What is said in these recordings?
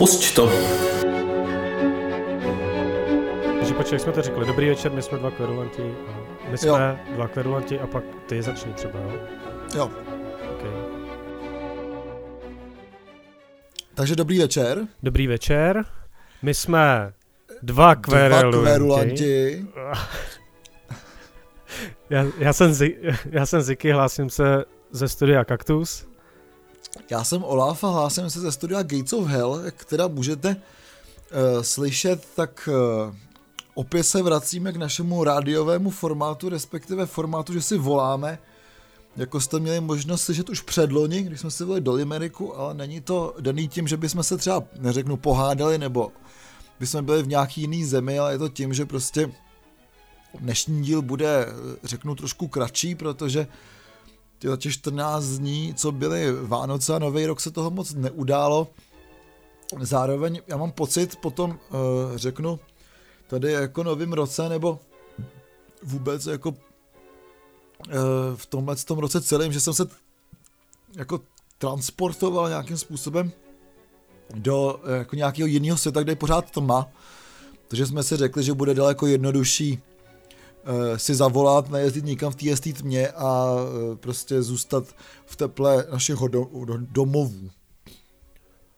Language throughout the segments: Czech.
Pusť to. Takže počkej, jak jsme to řekli. Dobrý večer, my jsme dva kverulanti. A my jsme Jo. dva kverulanti a pak ty začni třeba, jo? Jo. Okay. Takže dobrý večer. Dobrý večer. My jsme dva kverulanti. Dva kverulanti. Já, já, jsem já jsem Ziky, hlásím se ze studia Kaktus. Já jsem Olaf a hlásím se ze studia Gates of Hell, teda můžete uh, slyšet, tak uh, opět se vracíme k našemu rádiovému formátu, respektive formátu, že si voláme, jako jste měli možnost slyšet už předloni, když jsme si volili do Limeriku, ale není to daný tím, že bychom se třeba, neřeknu, pohádali, nebo bychom byli v nějaký jiný zemi, ale je to tím, že prostě dnešní díl bude, řeknu, trošku kratší, protože tyhle těch 14 dní, co byly Vánoce a Nový rok, se toho moc neudálo. Zároveň já mám pocit, potom uh, řeknu, tady jako novým roce, nebo vůbec jako uh, v tomhle tom roce celém, že jsem se jako transportoval nějakým způsobem do uh, jako nějakého jiného světa, kde je pořád tma. Takže jsme si řekli, že bude daleko jednodušší si zavolat, nejezdit nikam v té tmě a uh, prostě zůstat v teple našich do, do, domovů.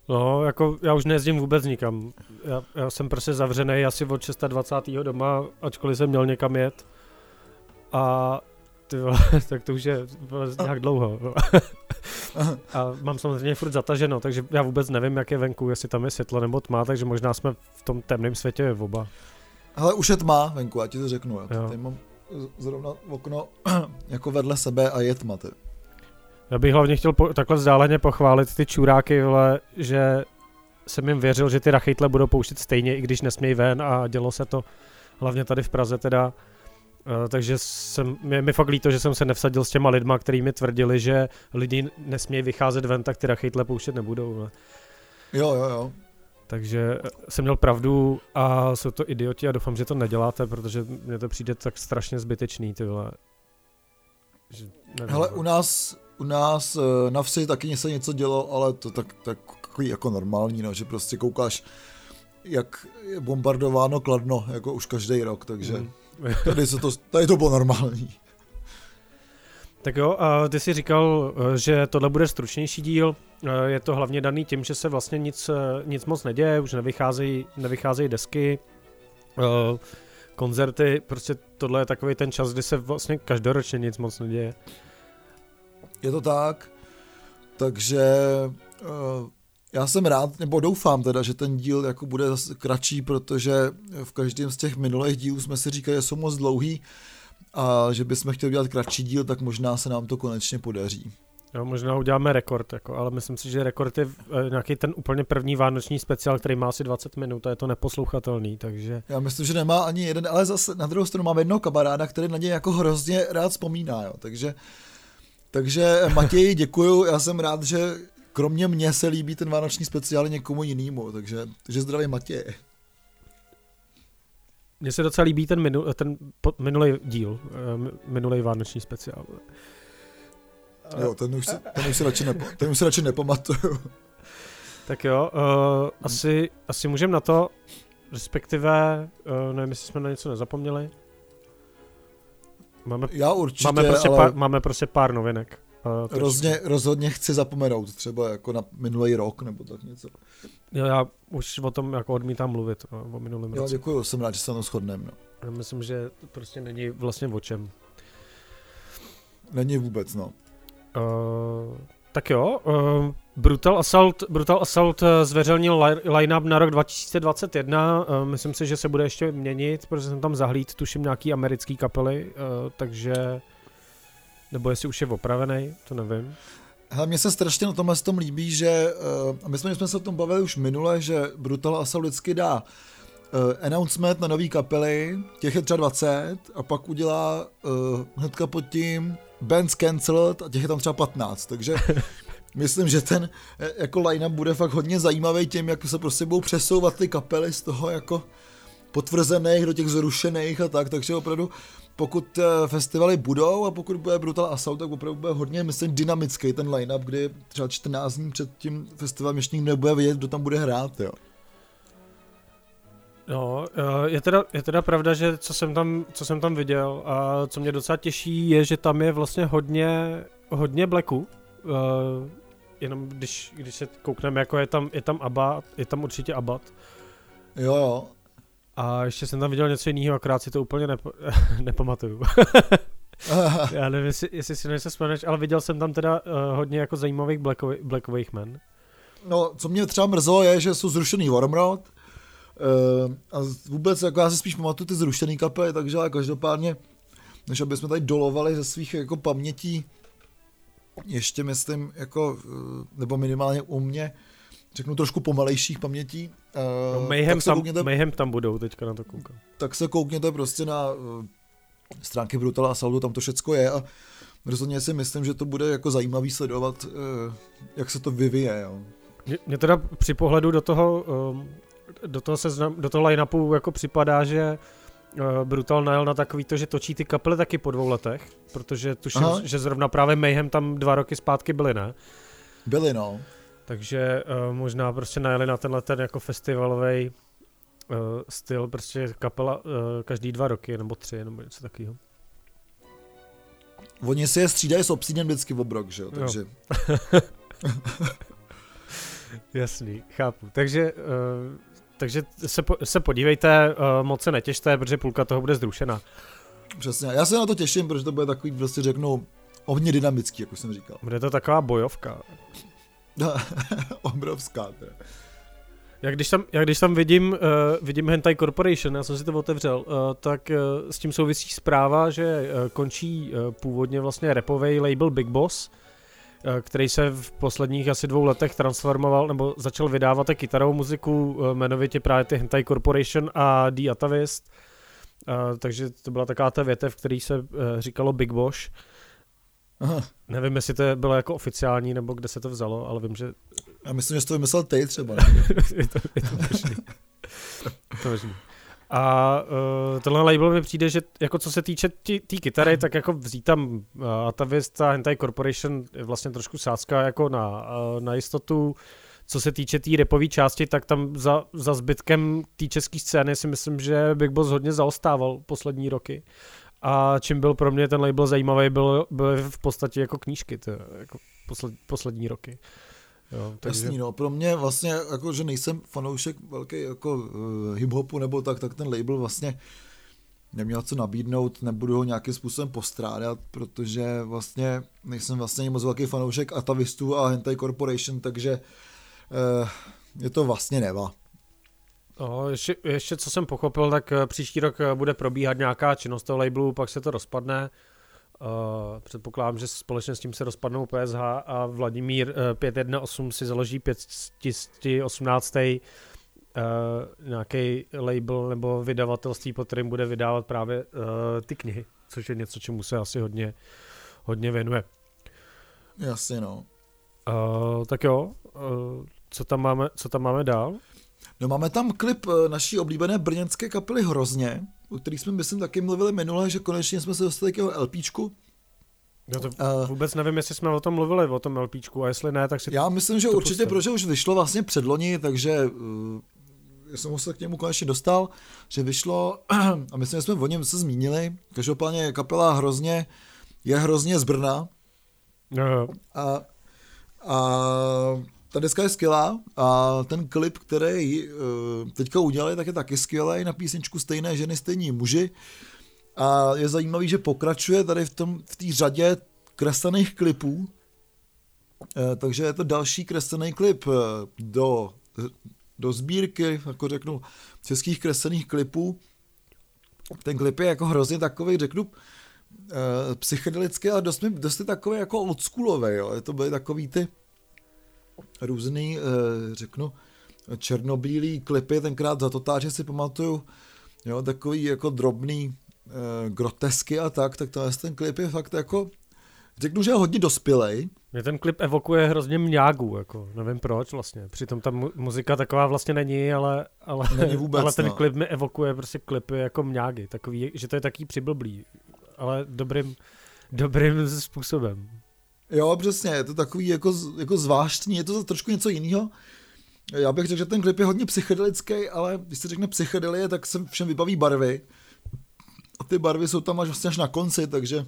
No, jako já už nejezdím vůbec nikam. Já, já jsem prostě zavřený asi od 26. doma, ačkoliv jsem měl někam jet. A ty vole, tak to už je nějak dlouho. a mám samozřejmě furt zataženo, takže já vůbec nevím, jak je venku, jestli tam je světlo nebo tma, takže možná jsme v tom temném světě oba. Hele, už je tma venku, já ti to řeknu. Já Jo. tady mám zrovna okno jako vedle sebe a je tma. Tedy. Já bych hlavně chtěl po, takhle vzdáleně pochválit ty čuráky, vole, že jsem jim věřil, že ty rachytle budou pouštět stejně, i když nesmějí ven a dělo se to hlavně tady v Praze teda. Uh, takže jsem, mě, mi fakt líto, že jsem se nevsadil s těma lidma, kteří mi tvrdili, že lidi nesmějí vycházet ven, tak ty rachytle pouštět nebudou. Vole. Jo, jo, jo. Takže eh, jsem měl pravdu a jsou to idioti a doufám, že to neděláte, protože mně to přijde tak strašně zbytečný, ty vole. Že, nevím, Hele, vole. u nás, u nás eh, na vsi taky se něco dělo, ale to tak, tak takový jako normální, no, že prostě koukáš, jak je bombardováno Kladno, jako už každý rok, takže Mm. tady, se to, tady to bylo normální. Tak jo, a ty jsi říkal, eh, že tohle bude stručnější díl. Eh, Je to hlavně daný tím, že se vlastně nic, eh, nic moc neděje, už nevycházejí, nevycházejí desky, koncerty, prostě tohle je takový ten čas, kdy se vlastně každoročně nic moc neděje. Je to tak, takže já jsem rád, nebo doufám teda, že ten díl jako bude kratší, protože v každém z těch minulých dílů jsme si říkali, že jsou moc dlouhý a že bychom chtěli dělat kratší díl, tak možná se nám to konečně podaří. Jo, možná uděláme rekord, jako, ale myslím si, že rekord je eh, nějaký ten úplně první vánoční speciál, který má asi 20 minut a je to neposlouchatelný, takže Já myslím, že nemá ani jeden, ale zase na druhou stranu mám jednoho kamaráda, který na něj jako hrozně rád vzpomíná, jo. Takže, takže Matěji, děkuju, já jsem rád, že kromě mě se líbí ten vánoční speciál i někomu jinému, takže, takže zdravím Matěje. Mně se docela líbí ten, minu, ten minulý díl, eh, mi- minulý vánoční speciál. Jo, ten už si, ten už si, radši, nepo, ten už si radši nepamatuju. Tak jo, uh, asi, asi můžeme na to, respektive, uh, nevím, jestli jsme na něco nezapomněli. Máme, Já určitě, máme, prostě ale pár, máme prostě pár novinek. Uh, to- rozhodně, chci zapomenout, třeba jako na minulý rok nebo tak něco. Jo, já už o tom jako odmítám mluvit, uh, o minulém Jo, roce. děkuju, jsem rád, že se na shodneme. No. Já myslím, že to prostě není vlastně o čem. Není vůbec, no. Uh, tak jo, uh, Brutal Assault, Brutal Assault eh, zveřejnil li- line-up na rok 2021, uh, myslím si, že se bude ještě měnit, protože jsem tam zahlíd, tuším nějaký americký kapely, uh, takže, nebo jestli už je opravený, to nevím. Hele, mně se strašně na tomhle tom líbí, že uh, my jsme, jsme se o tom bavili už minule, že Brutal Assault vždycky dá uh, announcement na nový kapely, těch je třeba 20 a pak udělá uh, hnedka pod tím bands cancelled a těch je tam třeba 15, takže myslím, že ten jako line bude fakt hodně zajímavý tím, jak se prostě budou přesouvat ty kapely z toho jako potvrzených do těch zrušených a tak, takže opravdu pokud eh, festivaly budou a pokud bude Brutal Assault, tak opravdu bude hodně, myslím, dynamický ten line-up, kdy třeba 14 dní před tím festivalem ještě nikdo nebude vědět, kdo tam bude hrát, jo. No, eh, je teda, je teda pravda, že co jsem, tam, co jsem tam viděl a co mě docela těší, je, že tam je vlastně hodně, hodně blacku. Uh, jenom když, když se koukneme, jako je tam, je tam Abba, je tam určitě Abbat. Jo, jo. A ještě jsem tam viděl něco jiného, akorát si to úplně nepo, nepamatuju. Já nevím, jestli, jestli si nejsi vzpomeneš, ale viděl jsem tam teda uh, hodně jako zajímavých blackových, blackových men. No, co mě třeba mrzelo je, že jsou zrušený Wormrod, uh, a vůbec, jako já si spíš pamatuju ty zrušený kapely, takže ale každopádně, než aby jsme tady dolovali ze svých jako pamětí, ještě myslím, jako, nebo minimálně u mě, řeknu trošku pomalejších pamětí. Uh, no, Mayhem, tam, koukněte, Mayhem tam budou, teďka na to koukám. Tak se koukněte prostě na uh, stránky Brutal Assaultu, tam to všecko je a rozhodně si myslím, že to bude jako zajímavý sledovat, uh, jak se to vyvíje. Jo. Mě, mě teda při pohledu do toho, um, do toho, seznam, do toho line-upu jako připadá, že Brutal najel na takový to, že točí ty kapely taky po dvou letech, protože tuším, Aha. že zrovna právě Mayhem tam dva roky zpátky byly, ne? Byly, no. Takže uh, možná prostě najeli na tenhle ten jako festivalový uh, styl, prostě kapela uh, každý dva roky, nebo tři, nebo něco takového. Oni si je střídají s Obsidian vždycky v obrok, že jo, takže... Jo. Jasný, chápu. Takže, uh, takže se, po, se podívejte, uh, moc se netěšte, protože půlka toho bude zrušena. Přesně, já se na to těším, protože to bude takový, prostě řeknu, hodně dynamický, jako jsem říkal. Bude to taková bojovka. Obrovská. Teda. Jak když tam, jak když tam vidím, uh, vidím Hentai Corporation, já jsem si to otevřel, uh, tak uh, s tím souvisí zpráva, že uh, končí uh, původně vlastně repový label Big Boss, uh, který se v posledních asi dvou letech transformoval, nebo začal vydávat i kytarovou muziku, uh, jmenovitě právě ty Hentai Corporation a The Atavist. Uh, takže to byla taková ta větev, který se uh, říkalo Big Boss. Aha. Nevím, jestli to bylo jako oficiální, nebo kde se to vzalo, ale vím, že... Já myslím, že jsi to vymyslel ty třeba. je to, je to možný. to možný. A uh, tenhle label mi přijde, že jako co se týče té tý kytary, tak jako vzít tam uh, Atavist a Hentai Corporation je vlastně trošku sázka jako na, uh, na jistotu. Co se týče té tý repové části, tak tam za, za zbytkem té české scény si myslím, že Big Boss hodně zaostával poslední roky. A čím byl pro mě ten label zajímavý, byl, byl v podstatě jako knížky, to, jako posled, poslední roky. Jo, takže... Jasný, no, pro mě vlastně, jako, že nejsem fanoušek velký jako uh, hip-hopu nebo tak, tak ten label vlastně neměl co nabídnout, nebudu ho nějakým způsobem postrádat, protože vlastně nejsem vlastně moc velký fanoušek Atavistů a Hentai Corporation, takže uh, je to vlastně neva. No, ještě, ještě co jsem pochopil, tak eh, příští rok eh, bude probíhat nějaká činnost toho labelu, pak se to rozpadne. Uh, předpokládám, že společně s tím se rozpadnou PSH a Vladimír uh, 518 si založí 518. Uh, nějaký label nebo vydavatelství, pod kterým bude vydávat právě uh, ty knihy, což je něco, čemu se asi hodně, hodně věnuje. Jasně, no. Uh, tak jo, uh, co tam máme, co tam máme dál? No máme tam klip eh, naší oblíbené brněnské kapely Hrozně, o který jsme myslím taky mluvili minule, že konečně jsme se dostali k jeho LPčku. Já to uh, vůbec nevím, jestli jsme o tom mluvili, o tom LPčku, a jestli ne, tak si Já myslím, že určitě, protože už vyšlo vlastně předloni, takže uh, já jsem se k němu konečně dostal, že vyšlo, a myslím, že jsme o něm se zmínili, každopádně kapela Hrozně je hrozně z Brna. No. A, a ta deska je skvělá a ten klip, který uh, teďka udělali, tak je taky skvělý na písničku Stejné ženy, stejní muži. A je zajímavý, že pokračuje tady v tom v té řadě kreslených klipů. Uh, takže je to další kreslený klip uh, do, do sbírky, jako řeknu, českých kreslených klipů. Ten klip je jako hrozně takový, řeknu, psychedelický, ale dost, dost takový jako oldschoolový, jo. To byly takový ty různý, eh, řeknu, černobílý klipy, tenkrát za totáče si pamatuju, jo, takový jako drobný eh, grotesky a tak, tak to ten klip je fakt jako řeknu, že je hodně dospělej. Mě ten klip evokuje hrozně mňágu, jako, nevím proč vlastně. Přitom ta mu- muzika taková vlastně není, ale, ale, Není vůbec, ale ten no. klip mi evokuje prostě klipy jako mňágy, takový, že to je taký přiblblý, ale dobrým, dobrým způsobem. Jo, přesně, je to takový jako, jako zvláštní, je to trošku něco jiného. Já bych řekl, že ten klip je hodně psychedelický, ale když se řekne psychedelie, tak se všem vybaví barvy. A ty barvy jsou tam až vlastně až na konci, takže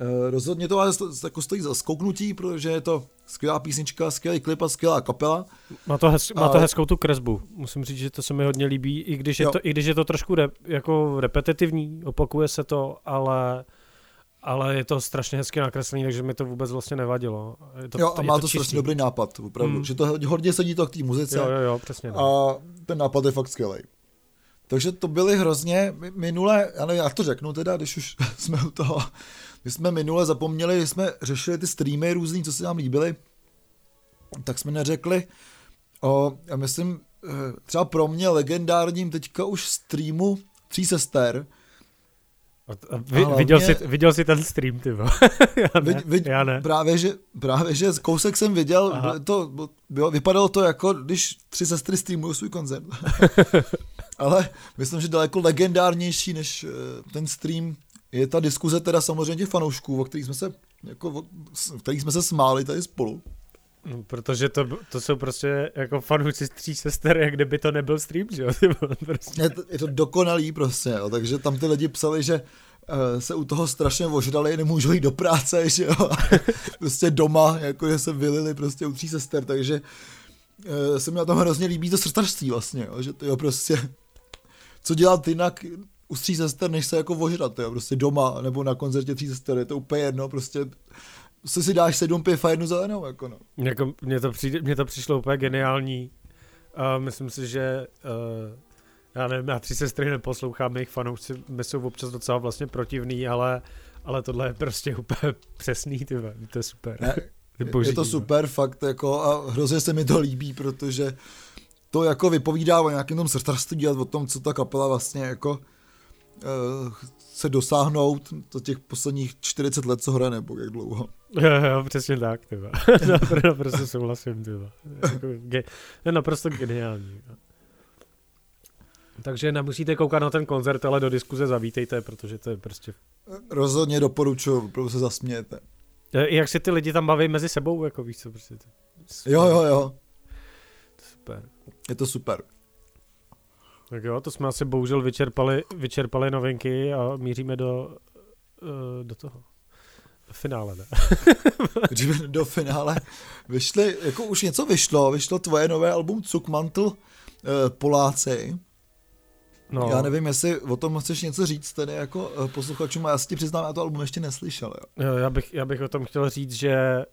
eh, rozhodně to sto- jako stojí za zkouknutí, protože je to skvělá písnička, skvělý klip a skvělá kapela. Má to, hez, má to hezkou tu kresbu, musím říct, že to se mi hodně líbí, i když je, to, i když je to trošku re, jako repetitivní, opakuje se to, ale, ale je to strašně hezky nakreslený, takže mi to vůbec vlastně nevadilo. Je to, Jo, a má to, čistý. strašně dobrý nápad, opravdu, Mm. že to hodně- sedí to k té muzice. Jo, jo, jo, přesně. No. A ten nápad je fakt skvělý. Takže to byly hrozně, mi- minule, já, nevím, já to řeknu teda, když už jsme u toho, my jsme minule zapomněli, jsme řešili ty streamy různý, co se nám líbily, tak jsme neřekli o, já myslím, eh, třeba pro mě legendárním teďka už streamu Tří sester, vy, Ale viděl, mě- jsi, viděl jsi ten stream, ty vole? já, ne, Vid- vid- já ne. Právě, že, právě, že kousek jsem viděl, Aha. to, bylo, vypadalo to jako, když tři sestry streamují svůj koncert. Ale myslím, že daleko legendárnější než eh, ten stream je ta diskuze teda samozřejmě těch fanoušků, o kterých jsme se, jako, o, kterých jsme se smáli tady spolu. No, protože to, to jsou prostě jako fanoušci tří sester, jak kdyby to nebyl stream, že jo? prostě. Je to, je to dokonalý prostě, jo, takže tam ty lidi psali, že eh, se u toho strašně ožrali, nemůžou jít do práce, že jo, prostě doma, jako že se vylili prostě u tří sester, takže eh, se mi na tom hrozně líbí to srdcařství vlastně, jo, že to jo prostě, co dělat jinak u tří sester, než se jako ožrat, jo, prostě doma, nebo na koncertě tří sester, je to úplně jedno, prostě se si dáš sedm piv a jednu zelenou, jako no. Jako, mně, to přijde, mně to přišlo úplně geniální. A myslím si, že uh, já nevím, já tři sestry neposlouchám, jejich fanoušci mi jsou občas docela vlastně protivný, ale, ale tohle je prostě úplně přesný, ty to je super. Ne, boží, je to super fakt jako a hrozně se mi to líbí, protože to jako vypovídá o nějakém tom srdcařství a o tom, co ta kapela vlastně jako uh, chce dosáhnout za těch posledních 40 let, co hraje, nebo jak dlouho. Jo, jo, přesně tak, ty naprosto souhlasím, ty. Jako, je naprosto geniální. no. Takže nemusíte koukat na ten koncert, ale do diskuze zavítejte, protože to je prostě... Rozhodně doporučuji, opravdu se zasmějete. I jak se ty lidi tam baví mezi sebou, jako víš co, prostě super, Jo, jo, jo, super. je to super. Tak jo, to jsme asi bohužel vyčerpali, vyčerpali novinky a míříme do, uh, do toho. Do finále, ne? Dříve do finále vyšly, jako už něco vyšlo, vyšlo tvoje nové album Cukmantl uh, Poláci. No, Já nevím, jestli o tom chceš něco říct tedy jako uh, posluchačům, a já si ti přiznám, já to album ještě neslyšel. Jo. Jo, já bych, já bych o tom chtěl říct, že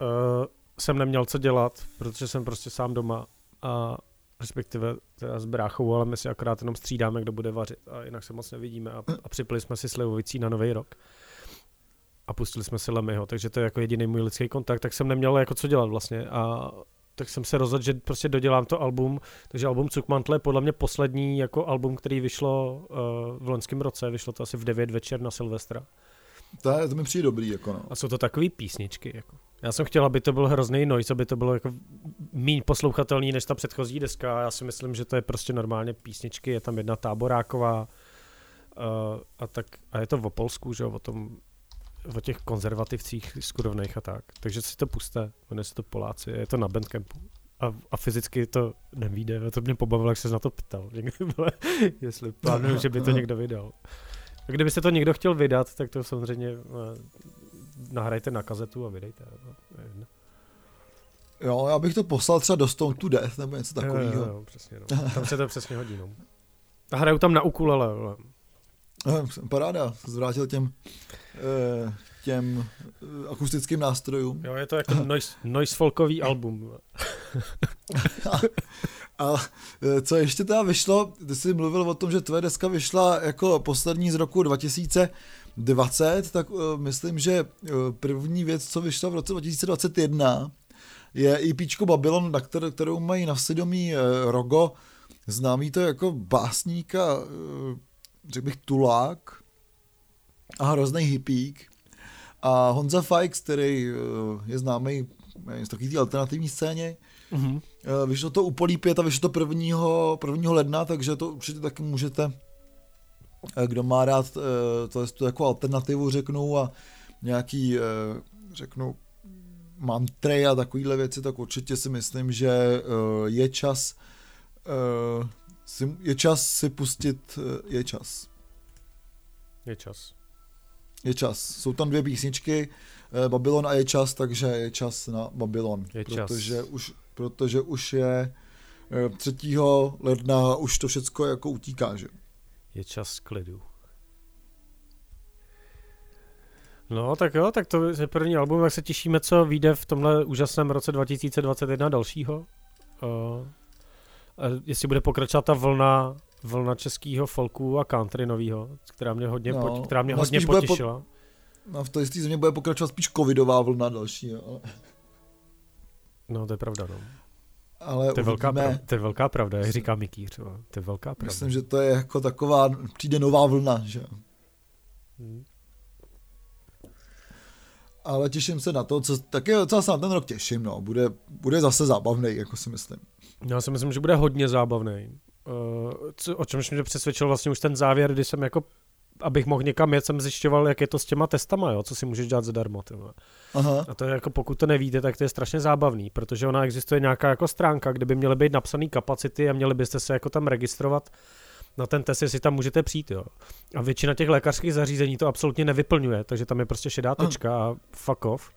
uh, jsem neměl co dělat, protože jsem prostě sám doma a respektive teda s bráchou, ale my si akorát jenom střídáme, kdo bude vařit a jinak se moc nevidíme. A, a připili jsme si slivovicí na nový rok. A pustili jsme si Lemyho, takže to je jako jediný můj lidský kontakt, tak jsem neměl jako co dělat vlastně. A tak jsem se rozhodl, že prostě dodělám to album, takže album Cukmantle je podle mě poslední jako album, který vyšlo uh, v loňském roce, vyšlo to asi v 9 večer na Silvestra. To, je, to mi přijde dobrý, jako no. A jsou to takové písničky. Jako. Já jsem chtěl, aby to byl hrozný noise, aby to bylo jako méně poslouchatelný než ta předchozí deska. Já si myslím, že to je prostě normálně písničky. Je tam jedna táboráková uh, a, tak, a je to o Polsku, že jo, o tom o těch konzervativcích skudovných a tak. Takže si to puste, jmenuje se to Poláci, je to na Bandcampu. A, a fyzicky to nevíde, to mě pobavilo, jak se na to ptal. Někdy bylo, jestli plánuju, že by to někdo vydal. A kdybyste to někdo chtěl vydat, tak to samozřejmě eh, nahrajte na kazetu a vydejte. no. Jo, já bych to poslal třeba do Stone to Death nebo něco Jo, jo, takového. jo, přesně, no. Tam se to přesně hodí. No. A hrajou tam na ukulele. Eh, Paráda, zvrátil těm, eh, těm eh, akustickým nástrojům. Jo, je to jako noise, noise folkový album. A eh, co ještě teda vyšlo, ty jsi mluvil o tom, že tvoje deska vyšla jako poslední z roku 2020, tak uh, myslím, že první věc, co vyšla v roce 2021, je EPčko Babylon, na kterou, kterou mají na svědomí uh, Rogo, známý to jako básník a uh, řekl bych tulák a hrozný hippík. A Honza Fikes, který uh, je známý z takové té alternativní scéně, mm-hmm. uh, vyšlo to u Polípět a vyšlo to 1. 1. ledna, takže to určitě taky můžete, kdo má rád to, to jako alternativu řeknu a nějaký, řeknu, mantry a takovéhle věci, tak určitě si myslím, že je čas si, je čas si pustit, je čas. Je čas. Je čas. Jsou tam dvě písničky, uh, Babylon a je čas, takže je čas na Babylon. Je protože čas. Už, protože už je uh, 3. ledna, už to všecko jako utíká, že? Je čas klidu. No, tak jo, tak to je první album, tak se těšíme, co vyjde v tomhle úžasném roce 2021 dalšího. Uh, jestli bude pokračovat ta vlna, vlna českého folku a country novýho, která mě hodně, no, pot, která mě no, hodně potěšila. Po, no, v té země bude pokračovat spíš covidová vlna další. Jo. No, to je pravda, no. Ale to je, velká pravda, to je velká pravda, jak říká Miký třeba. To je velká pravda. Myslím, že to je jako taková, přijde nová vlna, že hmm ale těším se na to, co, taky docela se na ten rok těším, no, bude, bude zase zábavný, jako si myslím. Já si myslím, že bude hodně zábavný. Uh, co, o čemž mě přesvědčil vlastně už ten závěr, kdy jsem jako abych mohl někam jet, jsem zjišťoval, jak je to s těma testama, jo, co si můžeš dělat zadarmo. Aha. A to je jako, pokud to nevíte, tak to je strašně zábavný, protože ona existuje nějaká jako stránka, kde by měly být napsané kapacity a měli byste se jako tam registrovat na ten test, jestli tam můžete přijít, jo. A většina těch lékařských zařízení to absolutně nevyplňuje, takže tam je prostě šedá tečka a fuck off.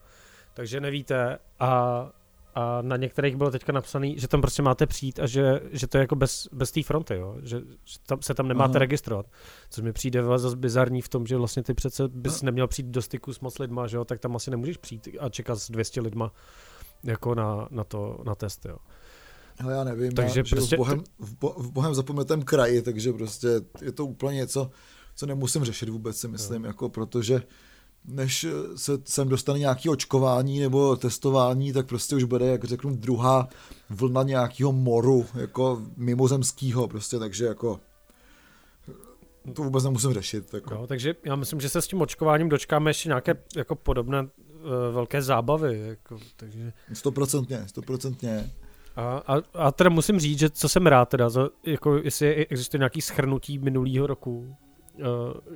Takže nevíte a, a na některých bylo teďka napsaný, že tam prostě máte přijít a že, že to je jako bez, bez té fronty, jo. Že, že tam, se tam nemáte Aha. registrovat. Což mi přijde zase bizarní v tom, že vlastně ty přece bys neměl přijít do styku s moc lidma, že jo, tak tam asi nemůžeš přijít a čekat s 200 lidma jako na, na to, na test, jo. No já nevím, takže já, prostě... v, bohem, v, bo, v bohem zapomenutém kraji, takže prostě je to úplně něco, co nemusím řešit vůbec si myslím, no. jako protože než se sem dostane nějaký očkování nebo testování, tak prostě už bude, jak řeknu, druhá vlna nějakého moru, jako mimozemského, prostě, takže jako to vůbec nemusím řešit. Jako. No, takže já myslím, že se s tím očkováním dočkáme ještě nějaké jako podobné uh, velké zábavy. Jako, takže... Stoprocentně, stoprocentně. A, a, a teda musím říct, že co jsem rád teda, za, jako jestli existuje nějaký schrnutí minulého roku,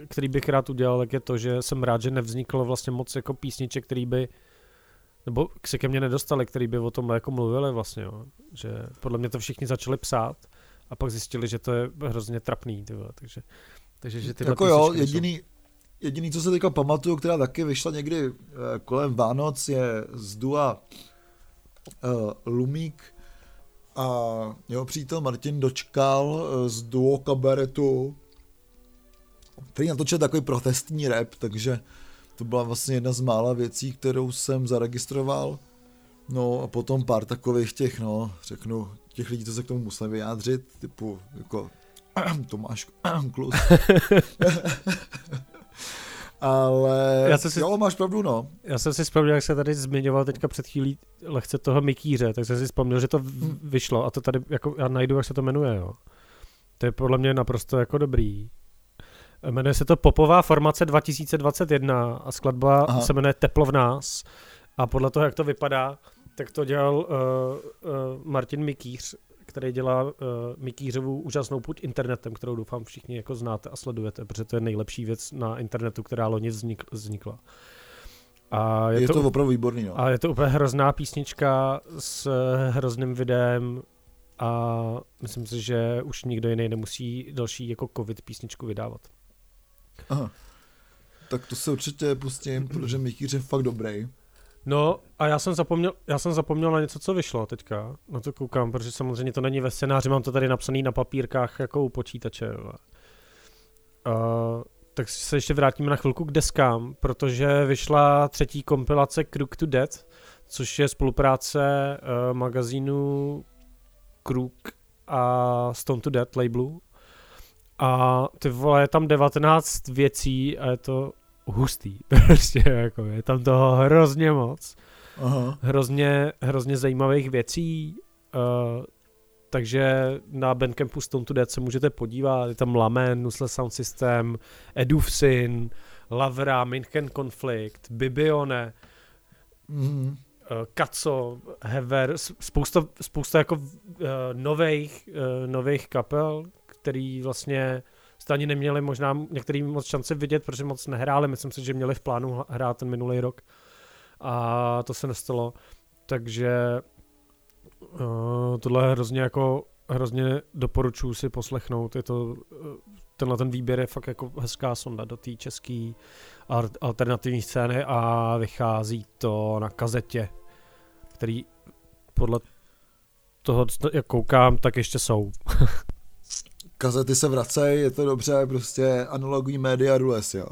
který bych rád udělal, tak je to, že jsem rád, že nevzniklo vlastně moc jako písniček, který by nebo se ke mně nedostali, který by o tom jako mluvili vlastně, jo. že podle mě to všichni začali psát a pak zjistili, že to je hrozně trapný, tyhle, takže, takže že tyhle Jako jo, jediný, jediný, co se teďka pamatuju, která taky vyšla někdy uh, kolem Vánoc, je z Dua uh, Lumík, a jeho přítel Martin Dočkal eh, z duo kabaretu, který natočil takový protestní rap, takže to byla vlastně jedna z mála věcí, kterou jsem zaregistroval. No a potom pár takových těch, no, řeknu, těch lidí, co se k tomu museli vyjádřit, typu, jako Tomáš Klus. Ale já jsem si, jo, máš pravdu, no. Já jsem si vzpomněl, jak se tady zmiňoval teďka před chvílí lehce toho Mikýře, tak jsem si vzpomněl, že to hm. vyšlo a to tady, jako já najdu, jak se to jmenuje, jo. To je podle mě naprosto jako dobrý. Jmenuje se to Popová formace 2021 a skladba Aha. se jmenuje Teplo v nás a podle toho, jak to vypadá, tak to dělal uh, uh, Martin Mikýř který dělá uh, Mikýřovu úžasnou půjď internetem, kterou doufám všichni jako znáte a sledujete, protože to je nejlepší věc na internetu, která loni vznik, vznikla. A je, je to, to opravdu výborný. No. A je to úplně hrozná písnička s hrozným videem a myslím si, že už nikdo jiný nemusí další jako covid písničku vydávat. Aha. Tak to se určitě pustím, protože Mikýř je fakt dobrý. No a já jsem zapomněl, já jsem zapomněl na něco, co vyšlo teďka. Na to koukám, protože samozřejmě to není ve scénáři, mám to tady napsaný na papírkách jako u počítače. Uh, tak se ještě vrátíme na chvilku k deskám, protože vyšla třetí kompilace Crook to Death, což je spolupráce uh, magazínu Crook a Stone to Death labelu. A ty vole, je tam 19 věcí a je to hustý. Prostě jako je tam toho hrozně moc. Aha. Hrozně, hrozně zajímavých věcí. Uh, takže na Bandcampu Stone to Dead se můžete podívat, je tam Lamen, Nusle Sound System, Edufsin, Lavra, Minken Conflict, Bibione, Mm-hmm. Kaco, Hever, spousta, spousta jako uh, nových, uh, nových kapel, který vlastně jste ani neměli možná některý moc šance vidět, protože moc nehráli, myslím si, že měli v plánu hrát ten minulý rok. A to se nestalo, takže uh, tohle je hrozně jako hrozně doporučuji si poslechnout, je to, tenhle ten výběr je fakt jako hezká sonda do té české alternativní scény a vychází to na kazetě, který podle toho, jak koukám, tak ještě jsou. Kazety se vracejí, je to dobře, prostě analogový média rules, jo.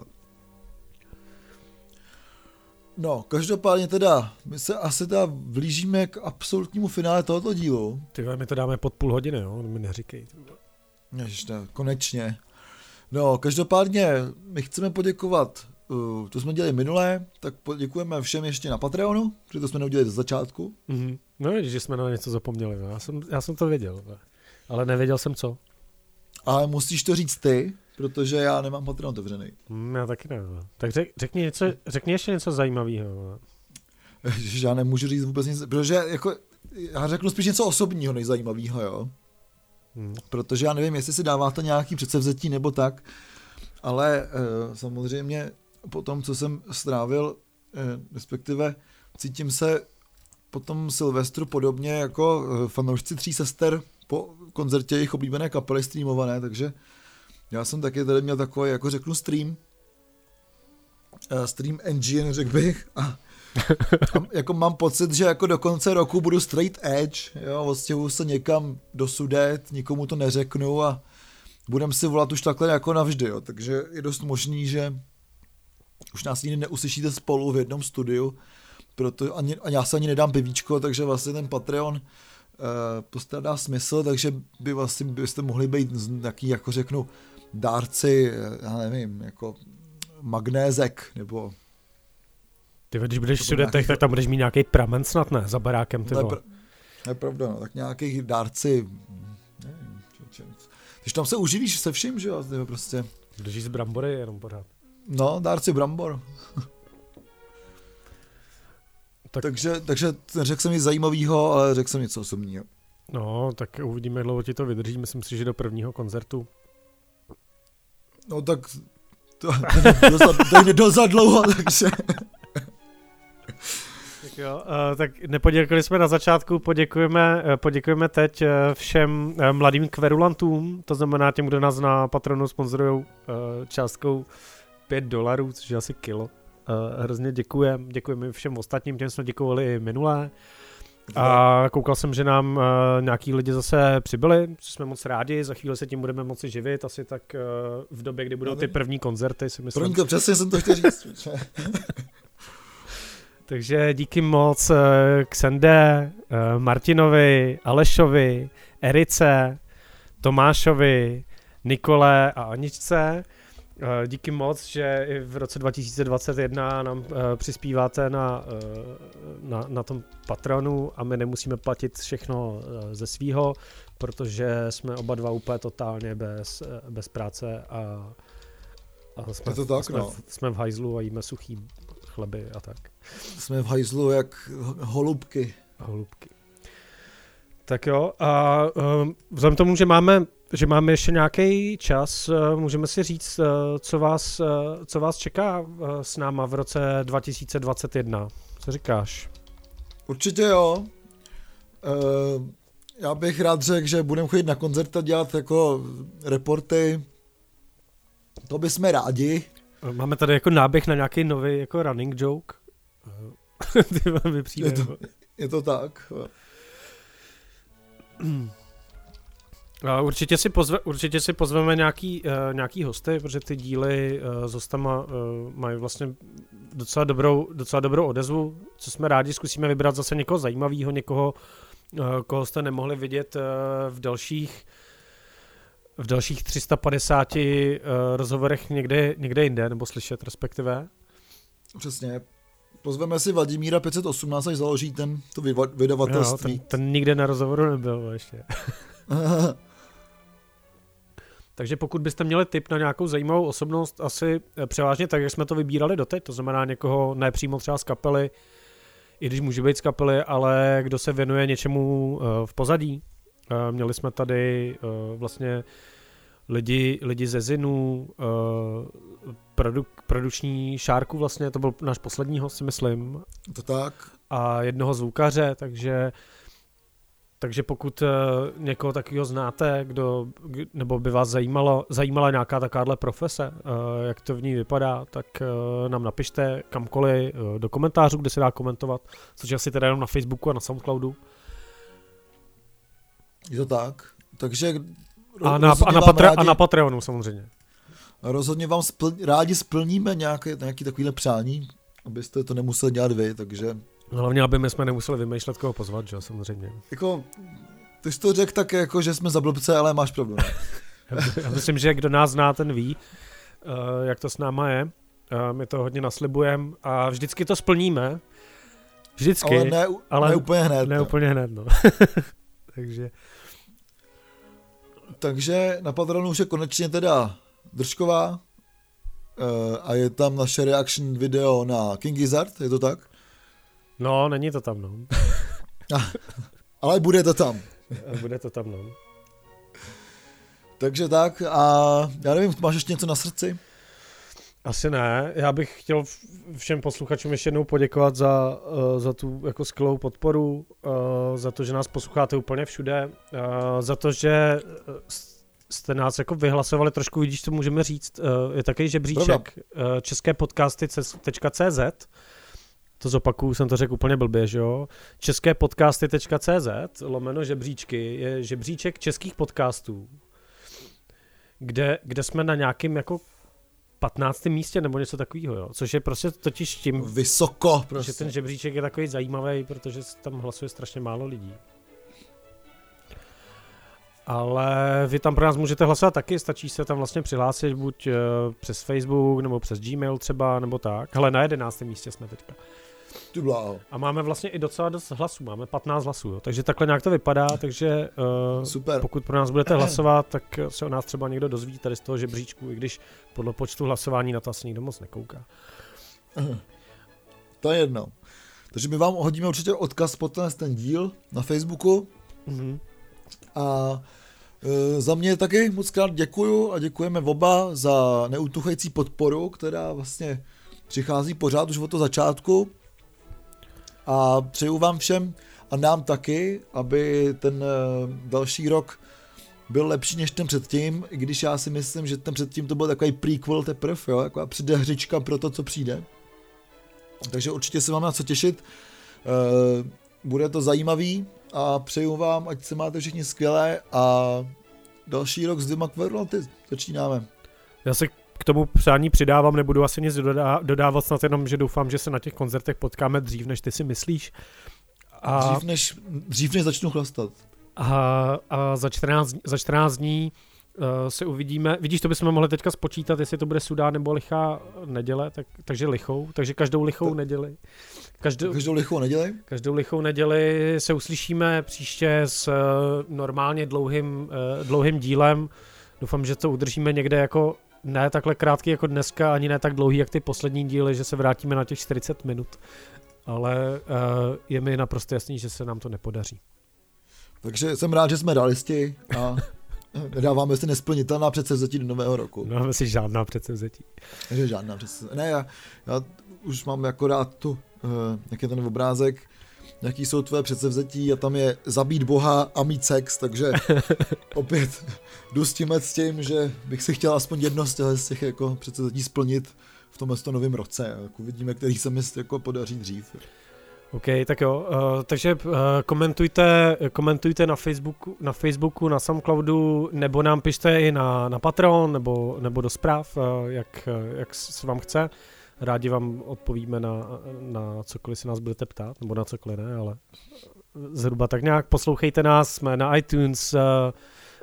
No, každopádně teda, my se asi teda blížíme k absolutnímu finále tohoto dílu. Ty my to dáme pod půl hodiny, jo, mi neříkej. Ježiš, konečně. No, každopádně my chceme poděkovat, uh, to jsme dělali minulé, tak poděkujeme všem ještě na Patreonu, protože to jsme neudělali ze začátku. Mm-hmm. No že jsme na něco zapomněli, no. já, jsem, já jsem to věděl, ale nevěděl jsem co. Ale musíš to říct ty, protože já nemám Patreon otevřený. Mm, já taky ne. Tak řek, řekni, něco, řekni ještě něco zajímavého. já nemůžu říct vůbec nic, protože jako, já řeknu spíš něco osobního nejzajímavého, jo. Hmm. Protože já nevím, jestli si dáváte nějaký předsevzetí nebo tak, ale e, samozřejmě po tom, co jsem strávil, e, respektive cítím se po tom Silvestru podobně jako e, fanoušci tří sester po koncertě jejich oblíbené kapely streamované, takže já jsem taky tady měl takový, jako řeknu, stream, uh, stream engine, řekl bych, a, jako mám pocit, že jako do konce roku budu straight edge, jo, odstěhuju se někam do sudet, nikomu to neřeknu a budem si volat už takhle jako navždy, jo, takže je dost možný, že už nás nikdy neuslyšíte spolu v jednom studiu, proto ani, a já se ani nedám pivíčko, takže vlastně ten Patreon Eh, postradá smysl, takže by vlastně byste mohli být nějaký, jako řeknu, dárci, eh, já nevím, jako magnézek, nebo ty když budeš v Sudetech, nějaký... tak tam budeš mít nějaký pramen snad, ne? Za barákem, ty to je, je pravda, no. Tak nějakých dárci, nevím, či, či, Když tam se uživíš se vším, že jo? Prostě... Držíš z brambory jenom pořád. No, dárci brambor. Tak... Takže, takže řekl jsem nic zajímavého, ale řekl jsem něco osobního. No, tak uvidíme, jak dlouho ti to vydrží. Myslím si, že do prvního koncertu. No tak to, to jde za dlouho, takže... Tak jo, uh, tak nepoděkovali jsme na začátku, poděkujeme, uh, poděkujeme teď uh, všem mladým kverulantům, to znamená těm, kdo nás na patronu sponzorují částkou 5 dolarů, což je asi kilo. Uh, hrozně děkujeme, děkujeme všem ostatním, těm jsme děkovali i minulé. A koukal jsem, že nám uh, nějaký lidi zase přibyli, jsme moc rádi, za chvíli se tím budeme moci živit, asi tak uh, v době, kdy budou ty první koncerty, si myslím. Promiňte, přesně jsem to chtěl říct. Takže díky moc Xende, Martinovi, Alešovi, Erice, Tomášovi, Nikole a Aničce. Eh, díky moc, že i v roce 2021 nám uh, přispíváte na, uh, na, na tom patronu a my nemusíme platit všechno ze svýho, protože jsme oba dva úplně totálně bez, bez práce a, a jsme, to tak, jsme, no. v, jsme v hajzlu a jíme suchý chleby a tak. Jsme v hajzlu jak holubky. Holubky. Tak jo, a um, vzhledem tomu, že máme že máme ještě nějaký čas, eh, můžeme si říct, eh, co vás, eh, co vás čeká s náma v roce 2021. Co říkáš? Určitě jo. Já bych rád řekl, že budeme chodit na koncert a dělat jako reporty. To bychom rádi. Máme tady jako náběh na nějaký nový jako running joke. je, to, je to tak. Určitě si, pozve, určitě si pozveme nějaký, uh, nějaký hosty, protože ty díly uh, s hostama uh, mají vlastně docela dobrou, docela dobrou odezvu, co jsme rádi, zkusíme vybrat zase někoho zajímavého, někoho, uh, koho jste nemohli vidět uh, v dalších v dalších 350 uh, rozhovorech někde, někde jinde, nebo slyšet respektive. Přesně. Pozveme si Vladimíra 518, až založí ten, to vydavatelství. Jo, ten, ten nikde na rozhovoru nebyl ještě. Takže pokud byste měli tip na nějakou zajímavou osobnost, asi eh, převážně tak, jak jsme to vybírali doteď, to znamená někoho nepřímo třeba z kapely, i když může být z kapely, ale kdo se věnuje něčemu v pozadí. Měli jsme tady vlastně lidi, lidi ze Zinu, produ, produční šárku vlastně, to byl náš poslední host, si myslím. To tak. A jednoho zvukaře, takže takže pokud uh, někoho takového znáte, kdo, nebo by vás zajímalo, zajímala nějaká takováhle profese, uh, jak to v ní vypadá, tak uh, nám napište kamkoliv do komentářů, kde se dá komentovat, což asi teda jenom na Facebooku a na Soundcloudu. Je to tak. Takže a na, a, na Patre- rádi... a na Patreonu samozřejmě. Rozhodně vám spl- rádi splníme nějaké, nějaké takovéhle přání, abyste to nemuseli dělat vy, takže... Hlavně, aby my jsme nemuseli vymýšlet, koho pozvat, že samozřejmě. Jako, ty jsi to řekl tak, jako, že jsme za blbce, ale máš pravdu. Já myslím, že kdo nás zná, ten ví, uh, jak to s náma je. Uh, my to hodně naslibujeme a vždycky to splníme. Vždycky. Ale ne, ale ne úplně hned. Ne úplně hned, no. Takže... Takže na Patronu už je konečně teda Držková uh, a je tam naše reaction video na King Gizzard, je to tak? No, není to tam, no. Ale bude to tam. bude to tam, no. Takže tak a já nevím, máš ještě něco na srdci? Asi ne. Já bych chtěl všem posluchačům ještě jednou poděkovat za, uh, za tu jako skvělou podporu, uh, za to, že nás posloucháte úplně všude, uh, za to, že jste nás jako vyhlasovali trošku, vidíš, co můžeme říct, je takový žebříček české podcasty.cz to zopakuju, jsem to řekl úplně blbě, že jo? České podcasty.cz lomeno žebříčky je žebříček českých podcastů, kde, kde jsme na nějakým jako 15. místě nebo něco takového, jo. Což je prostě totiž tím... Vysoko, prostě. Že ten žebříček je takový zajímavý, protože tam hlasuje strašně málo lidí. Ale vy tam pro nás můžete hlasovat taky, stačí se tam vlastně přihlásit buď uh, přes Facebook, nebo přes Gmail třeba, nebo tak. Ale na 11. místě jsme teďka. A máme vlastně i docela dost hlasů, máme 15 hlasů, jo. takže takhle nějak to vypadá, takže uh, Super. pokud pro nás budete hlasovat, tak se o nás třeba někdo dozví tady z toho žebříčku, i když podle počtu hlasování na to asi nikdo moc nekouká. To je jedno. Takže my vám hodíme určitě odkaz pod ten, ten díl na Facebooku. Mm-hmm. A e, za mě taky moc krát děkuju a děkujeme oba za neutuchající podporu, která vlastně přichází pořád už od toho začátku. A přeju vám všem a nám taky, aby ten e, další rok byl lepší než ten předtím, i když já si myslím, že ten předtím to byl takový prequel teprve, jo, jako předehřička pro to, co přijde. Takže určitě se mám na co těšit. E, bude to zajímavý a přeju vám, ať se máte všichni skvělé a další rok s dvěma kvadraty začínáme. Já se k tomu přání přidávám, nebudu asi nic dodá, dodávat, snad jenom, že doufám, že se na těch koncertech potkáme dřív, než ty si myslíš. A, dřív, než, dřív než začnu chlastat. A, a za, 14, za 14 dní uh, se uvidíme. Vidíš, to bychom mohli teďka spočítat, jestli to bude sudá nebo lichá neděle, tak, takže lichou, takže každou lichou tak, neděli. Každou, každou lichou neděli? Každou lichou neděli se uslyšíme příště s uh, normálně dlouhým, uh, dlouhým dílem. Doufám, že to udržíme někde jako ne takhle krátký jako dneska, ani ne tak dlouhý, jak ty poslední díly, že se vrátíme na těch 40 minut. Ale uh, je mi naprosto jasný, že se nám to nepodaří. Takže jsem rád, že jsme realisti a nedáváme si nesplnitelná předsevzetí do nového roku. Nedáváme si žádná předsevzetí. Takže žádná předsevzetí. Ne, já, já už mám jako rád tu, uh, jak je ten obrázek, jaký jsou tvoje předsevzetí a tam je zabít boha a mít sex, takže opět jdu s tím, s tím, že bych si chtěl aspoň jedno z těch jako předsevzetí splnit v tomhle novém roce. Jako uvidíme, který se mi jako podaří dřív. OK, tak jo, uh, takže uh, komentujte, komentujte na Facebooku, na Facebooku, na Soundcloudu, nebo nám pište i na, na Patreon, nebo, nebo do zpráv, uh, jak, jak se vám chce. Rádi vám odpovíme na, na cokoliv se nás budete ptát, nebo na cokoliv ne, ale zhruba tak nějak. Poslouchejte nás, jsme na iTunes, uh,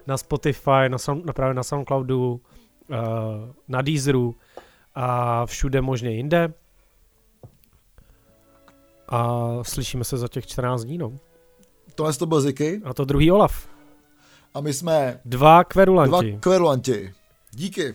na Spotify, na, sound, na právě na Soundcloudu, uh, na Deezeru a všude možně jinde. A slyšíme se za těch 14 dní, no. Tohle to byl Ziky. A to druhý Olaf. A my jsme Dva kverulanti. dva kverulanti. Díky.